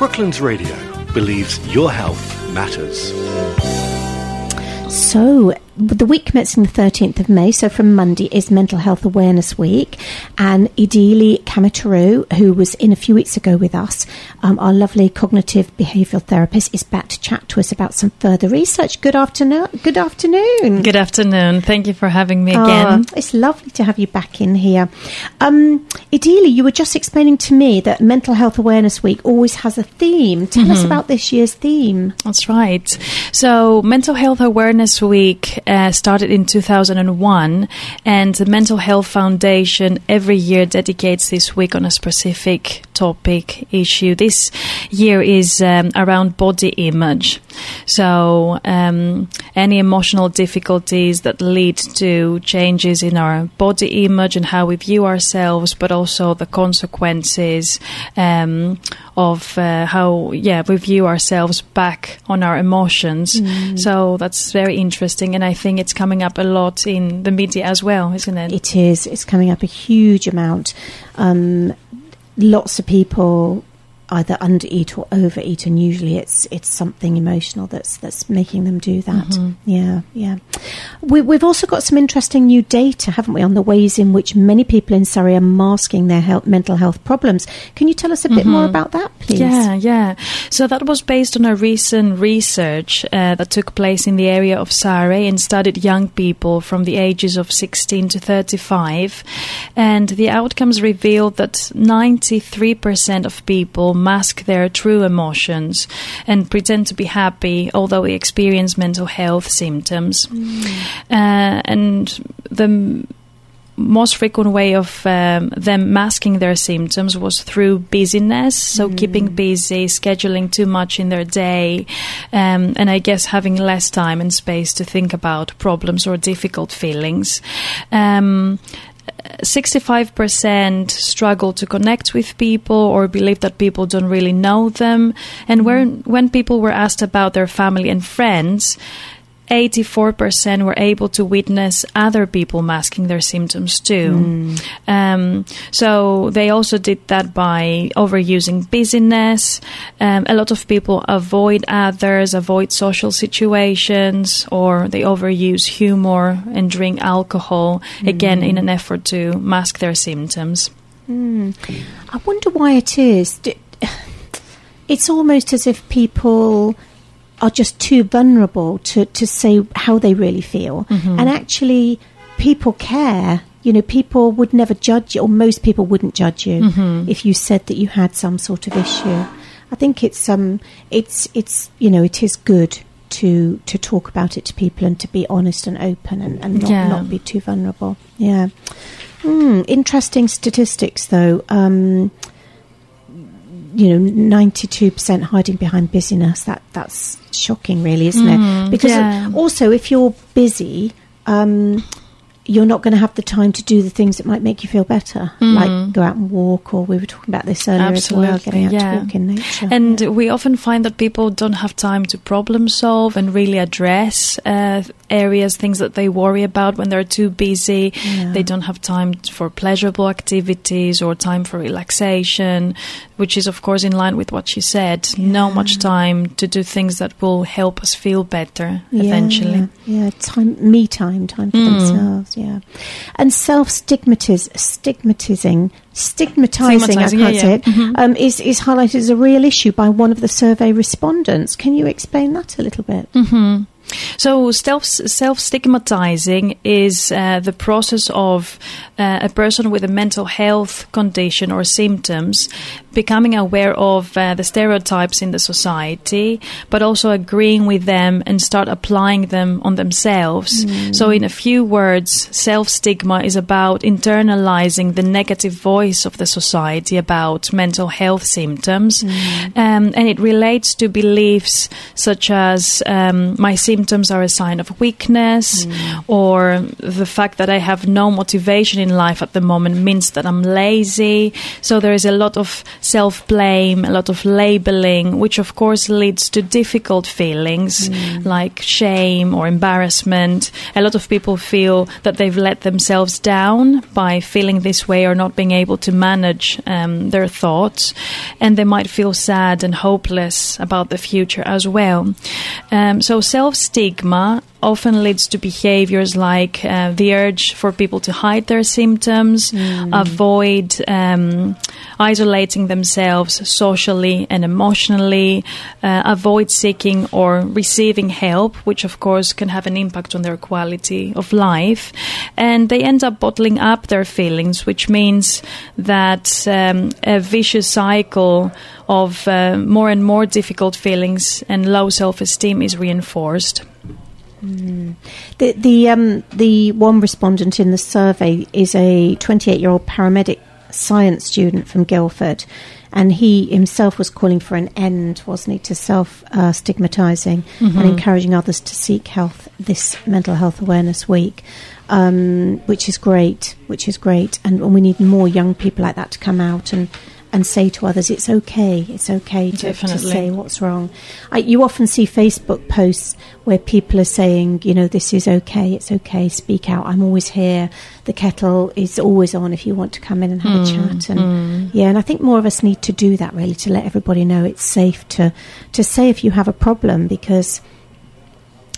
Brooklands Radio believes your health matters. So, the week commencing the 13th of May, so from Monday, is Mental Health Awareness Week. And Idili Kamitaru, who was in a few weeks ago with us, um, our lovely cognitive behavioural therapist, is back to chat to us about some further research. Good afternoon. Good afternoon. Good afternoon. Thank you for having me again. Oh, it's lovely to have you back in here. Um, Idili, you were just explaining to me that Mental Health Awareness Week always has a theme. Tell mm-hmm. us about this year's theme. That's right. So, Mental Health Awareness Week uh, started in 2001, and the Mental Health Foundation every year dedicates this week on a specific topic issue. This year is um, around body image. So, um, any emotional difficulties that lead to changes in our body image and how we view ourselves, but also the consequences um, of uh, how, yeah, we view ourselves back on our emotions. Mm. So that's very interesting, and I think it's coming up a lot in the media as well, isn't it? It is. It's coming up a huge amount. Um, lots of people either undereat or overeat, and usually it's it's something emotional that's that's making them do that. Mm-hmm. Yeah, yeah. We, have also got some interesting new data, haven't we, on the ways in which many people in Surrey are masking their health, mental health problems. Can you tell us a bit mm-hmm. more about that, please? Yeah, yeah. So that was based on a recent research uh, that took place in the area of Surrey and studied young people from the ages of 16 to 35, and the outcomes revealed that 93% of people mask their true emotions and pretend to be happy, although they experience mental health symptoms. Mm. Uh, and the most frequent way of um, them masking their symptoms was through busyness, so mm. keeping busy, scheduling too much in their day, um, and I guess having less time and space to think about problems or difficult feelings. Um, 65% struggle to connect with people or believe that people don't really know them. And when, when people were asked about their family and friends, 84% were able to witness other people masking their symptoms too. Mm. Um, so they also did that by overusing busyness. Um, a lot of people avoid others, avoid social situations, or they overuse humor and drink alcohol, mm. again, in an effort to mask their symptoms. Mm. I wonder why it is. It's almost as if people are just too vulnerable to, to say how they really feel. Mm-hmm. And actually, people care. You know, people would never judge you, or most people wouldn't judge you mm-hmm. if you said that you had some sort of issue. I think it's um, it's it's you know, it is good to to talk about it to people and to be honest and open and, and not, yeah. not be too vulnerable. Yeah. Mm, interesting statistics, though. Um, you know, 92% hiding behind busyness. That That's shocking, really, isn't mm, it? Because yeah. also, if you're busy, um, you're not going to have the time to do the things that might make you feel better, mm. like go out and walk, or we were talking about this earlier Absolutely, as well, getting out yeah. to walk in nature. And yeah. we often find that people don't have time to problem solve and really address uh, areas, things that they worry about when they're too busy. Yeah. They don't have time for pleasurable activities or time for relaxation, which is, of course, in line with what she said. No much time to do things that will help us feel better eventually. Yeah, time, me time, time for mm. themselves yeah. And self stigmatizing, stigmatizing, stigmatizing, I can't yeah, yeah. say it, mm-hmm. um, is, is highlighted as a real issue by one of the survey respondents. Can you explain that a little bit? Mm-hmm. So self self stigmatizing is uh, the process of uh, a person with a mental health condition or symptoms becoming aware of uh, the stereotypes in the society, but also agreeing with them and start applying them on themselves. Mm. So, in a few words, self stigma is about internalizing the negative voice of the society about mental health symptoms, mm. um, and it relates to beliefs such as um, my symptoms symptoms are a sign of weakness, or the fact that I have no motivation in life at the moment means that I'm lazy. So there is a lot of self blame, a lot of labeling, which of course leads to difficult feelings like shame or embarrassment. A lot of people feel that they've let themselves down by feeling this way or not being able to manage um, their thoughts, and they might feel sad and hopeless about the future as well. Um, so self stigma often leads to behaviors like uh, the urge for people to hide their symptoms, avoid um, isolating themselves socially and emotionally, uh, avoid seeking or receiving help, which of course can have an impact on their quality of life. And they end up bottling up their feelings, which means that um, a vicious cycle of uh, more and more difficult feelings and low self esteem is reinforced. The the um, the one respondent in the survey is a 28 year old paramedic science student from Guildford, and he himself was calling for an end, wasn't he, to self uh, stigmatizing and encouraging others to seek health this Mental Health Awareness Week, um, which is great, which is great, and, and we need more young people like that to come out and. And say to others, it's okay. It's okay to, to say what's wrong. I, you often see Facebook posts where people are saying, you know, this is okay, it's okay, speak out, I'm always here. The kettle is always on if you want to come in and have a hmm, chat. And hmm. yeah, and I think more of us need to do that really to let everybody know it's safe to to say if you have a problem because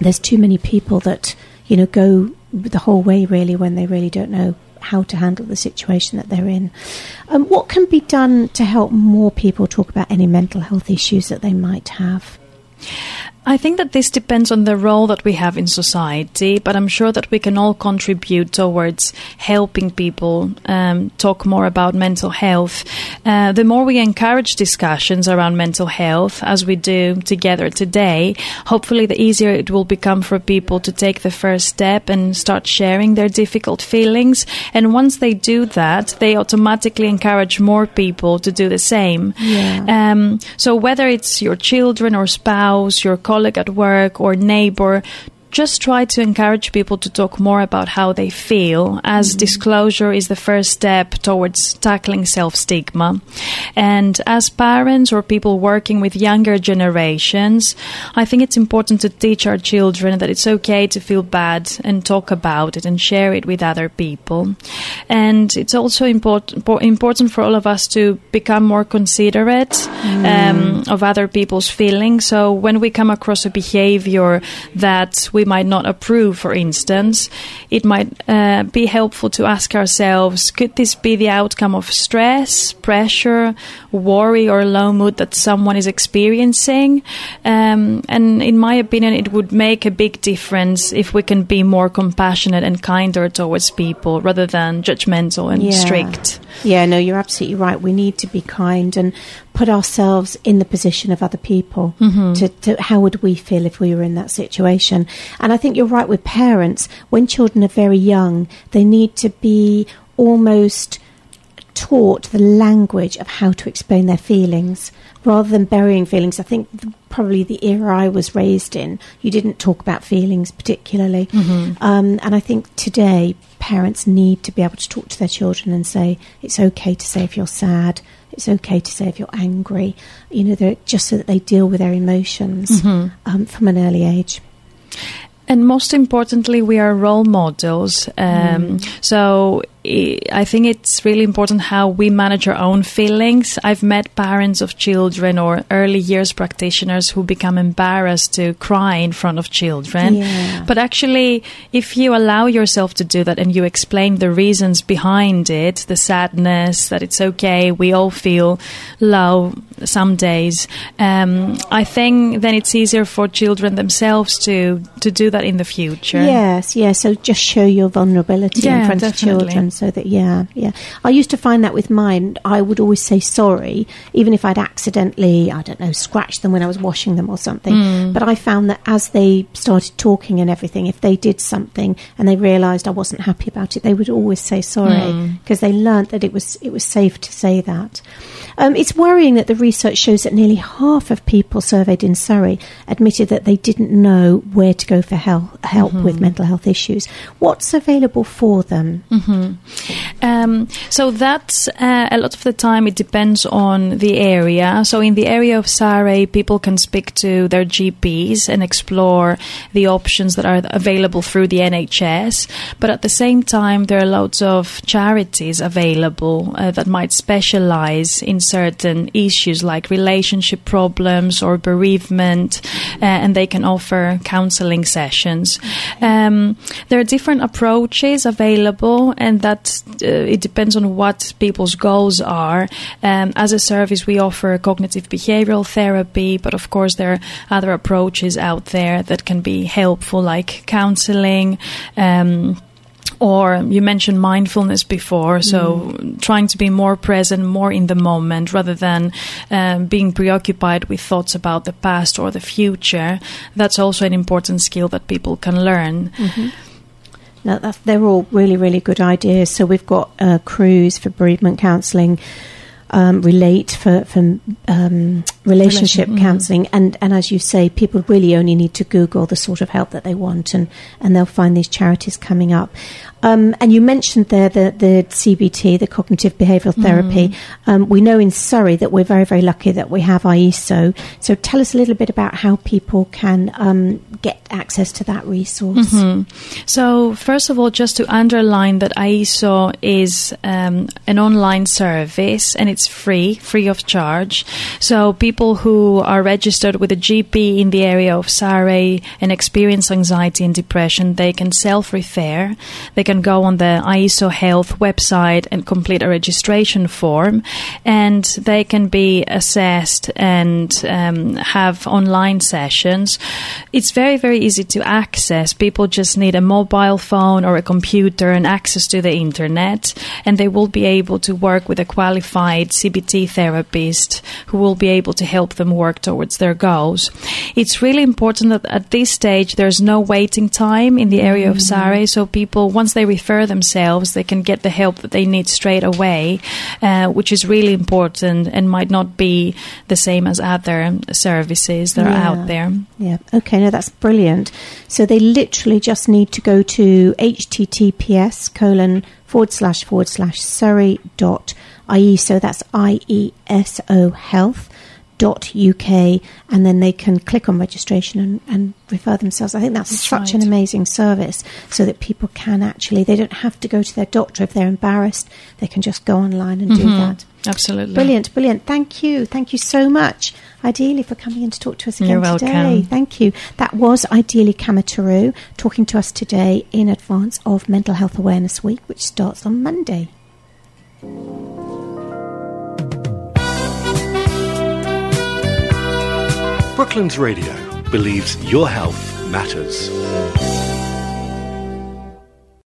there's too many people that you know go the whole way really when they really don't know how to handle the situation that they're in. Um, what can be done to help more people talk about any mental health issues that they might have? I think that this depends on the role that we have in society, but I'm sure that we can all contribute towards helping people um, talk more about mental health. Uh, the more we encourage discussions around mental health, as we do together today, hopefully the easier it will become for people to take the first step and start sharing their difficult feelings. And once they do that, they automatically encourage more people to do the same. Yeah. Um, so whether it's your children or spouse, your colleague at work or neighbor, just try to encourage people to talk more about how they feel, as disclosure is the first step towards tackling self stigma. And as parents or people working with younger generations, I think it's important to teach our children that it's okay to feel bad and talk about it and share it with other people. And it's also important important for all of us to become more considerate um, of other people's feelings. So when we come across a behavior that we might not approve, for instance, it might uh, be helpful to ask ourselves could this be the outcome of stress, pressure, worry, or low mood that someone is experiencing? Um, and in my opinion, it would make a big difference if we can be more compassionate and kinder towards people rather than judgmental and Yeah. strict. Yeah, no, you're absolutely right. We need to be kind and put ourselves in the position of other people. To, to how would we feel if we were in that situation? And I think you're right with parents. When children are very young, they need to be almost taught the language of how to explain their feelings rather than burying feelings. I think th- probably the era I was raised in, you didn't talk about feelings particularly. Um, and I think today parents need to be able to talk to their children and say, it's okay to say if you're sad. It's okay to say if you're angry, you know, just so that they deal with their emotions um, from an early age. And most importantly, we are role models. Um, So i- I think it's really important how we manage our own feelings. I've met parents of children or early years practitioners who become embarrassed to cry in front of children. Yeah. But actually, if you allow yourself to do that and you explain the reasons behind it, the sadness, that it's okay, we all feel low some days, um, I think then it's easier for children themselves to, to do that in the future. Yes, yes. So just show your vulnerability in front definitely. of children. So that yeah, yeah. I used to find that with mine, I would always say sorry, even if I'd accidentally, I don't know, scratched them when I was washing them or something. Mm. But I found that as they started talking and everything, if they did something and they realised I wasn't happy about it, they would always say sorry because they learnt that it was it was safe to say that. Um, it's worrying that the research shows that nearly half of people surveyed in Surrey admitted that they didn't know where to go for help, help with mental health issues. What's available for them? Um, so that's uh, a lot of the time it depends on the area. So in the area of Surrey, people can speak to their GPs and explore the options that are available through the NHS. But at the same time, there are lots of charities available uh, that might specialize in certain issues like relationship problems or bereavement, uh, and they can offer counseling sessions. Um, there are different approaches available, and that uh, it depends on what people's goals are. Um, as a service, we offer cognitive behavioral therapy, but of course, there are other approaches out there that can be helpful, like counseling. Um, or you mentioned mindfulness before, so trying to be more present, more in the moment, rather than um, being preoccupied with thoughts about the past or the future. That's also an important skill that people can learn. That's, they're all really, really good ideas. So we've got uh, Cruse for bereavement counselling, um, Relate for, for um, relationship Relation- mhm. counselling, and, and as you say, people really only need to Google the sort of help that they want, and, and they'll find these charities coming up. Um, and you mentioned there the, the CBT, the cognitive behavioural therapy. Um, we know in Surrey that we're very, very lucky that we have IESO. So tell us a little bit about how people can um, get access to that resource. So, first of all, just to underline that IESO is um, an online service and it's free, free of charge. So, people who are registered with a GP in the area of Surrey and experience anxiety and depression, they can self refer. They can go on the IESO Health website and complete a registration form, and they can be assessed and um, have online sessions. It's very, very easy to access. People just need a mobile phone or a computer and access to the internet, and they will be able to work with a qualified CBT therapist who will be able to help them work towards their goals. It's really important that at this stage there's no waiting time in the area of Surrey, so people, once they refer themselves, they can get the help that they need straight away, uh, which is really important and might not be the same as other services that are out there. Yeah. Okay. No, that's brilliant. So they literally just need to go to https colon forward slash forward slash surrey dot ie. So that's i e s o health dot uk, and then they can click on registration and, and refer themselves. I think that's, That's such an amazing service, so that people can actually they don't have to go to their doctor if they're embarrassed. They can just go online and do Mhm. that. Absolutely. Brilliant, brilliant. Thank you. Thank you so much, Idili, for coming in to talk to us again today. Thank you. That was Idili Kamataru talking to us today in advance of Mental Health Awareness Week, which starts on Monday. Brooklands Radio believes your health matters.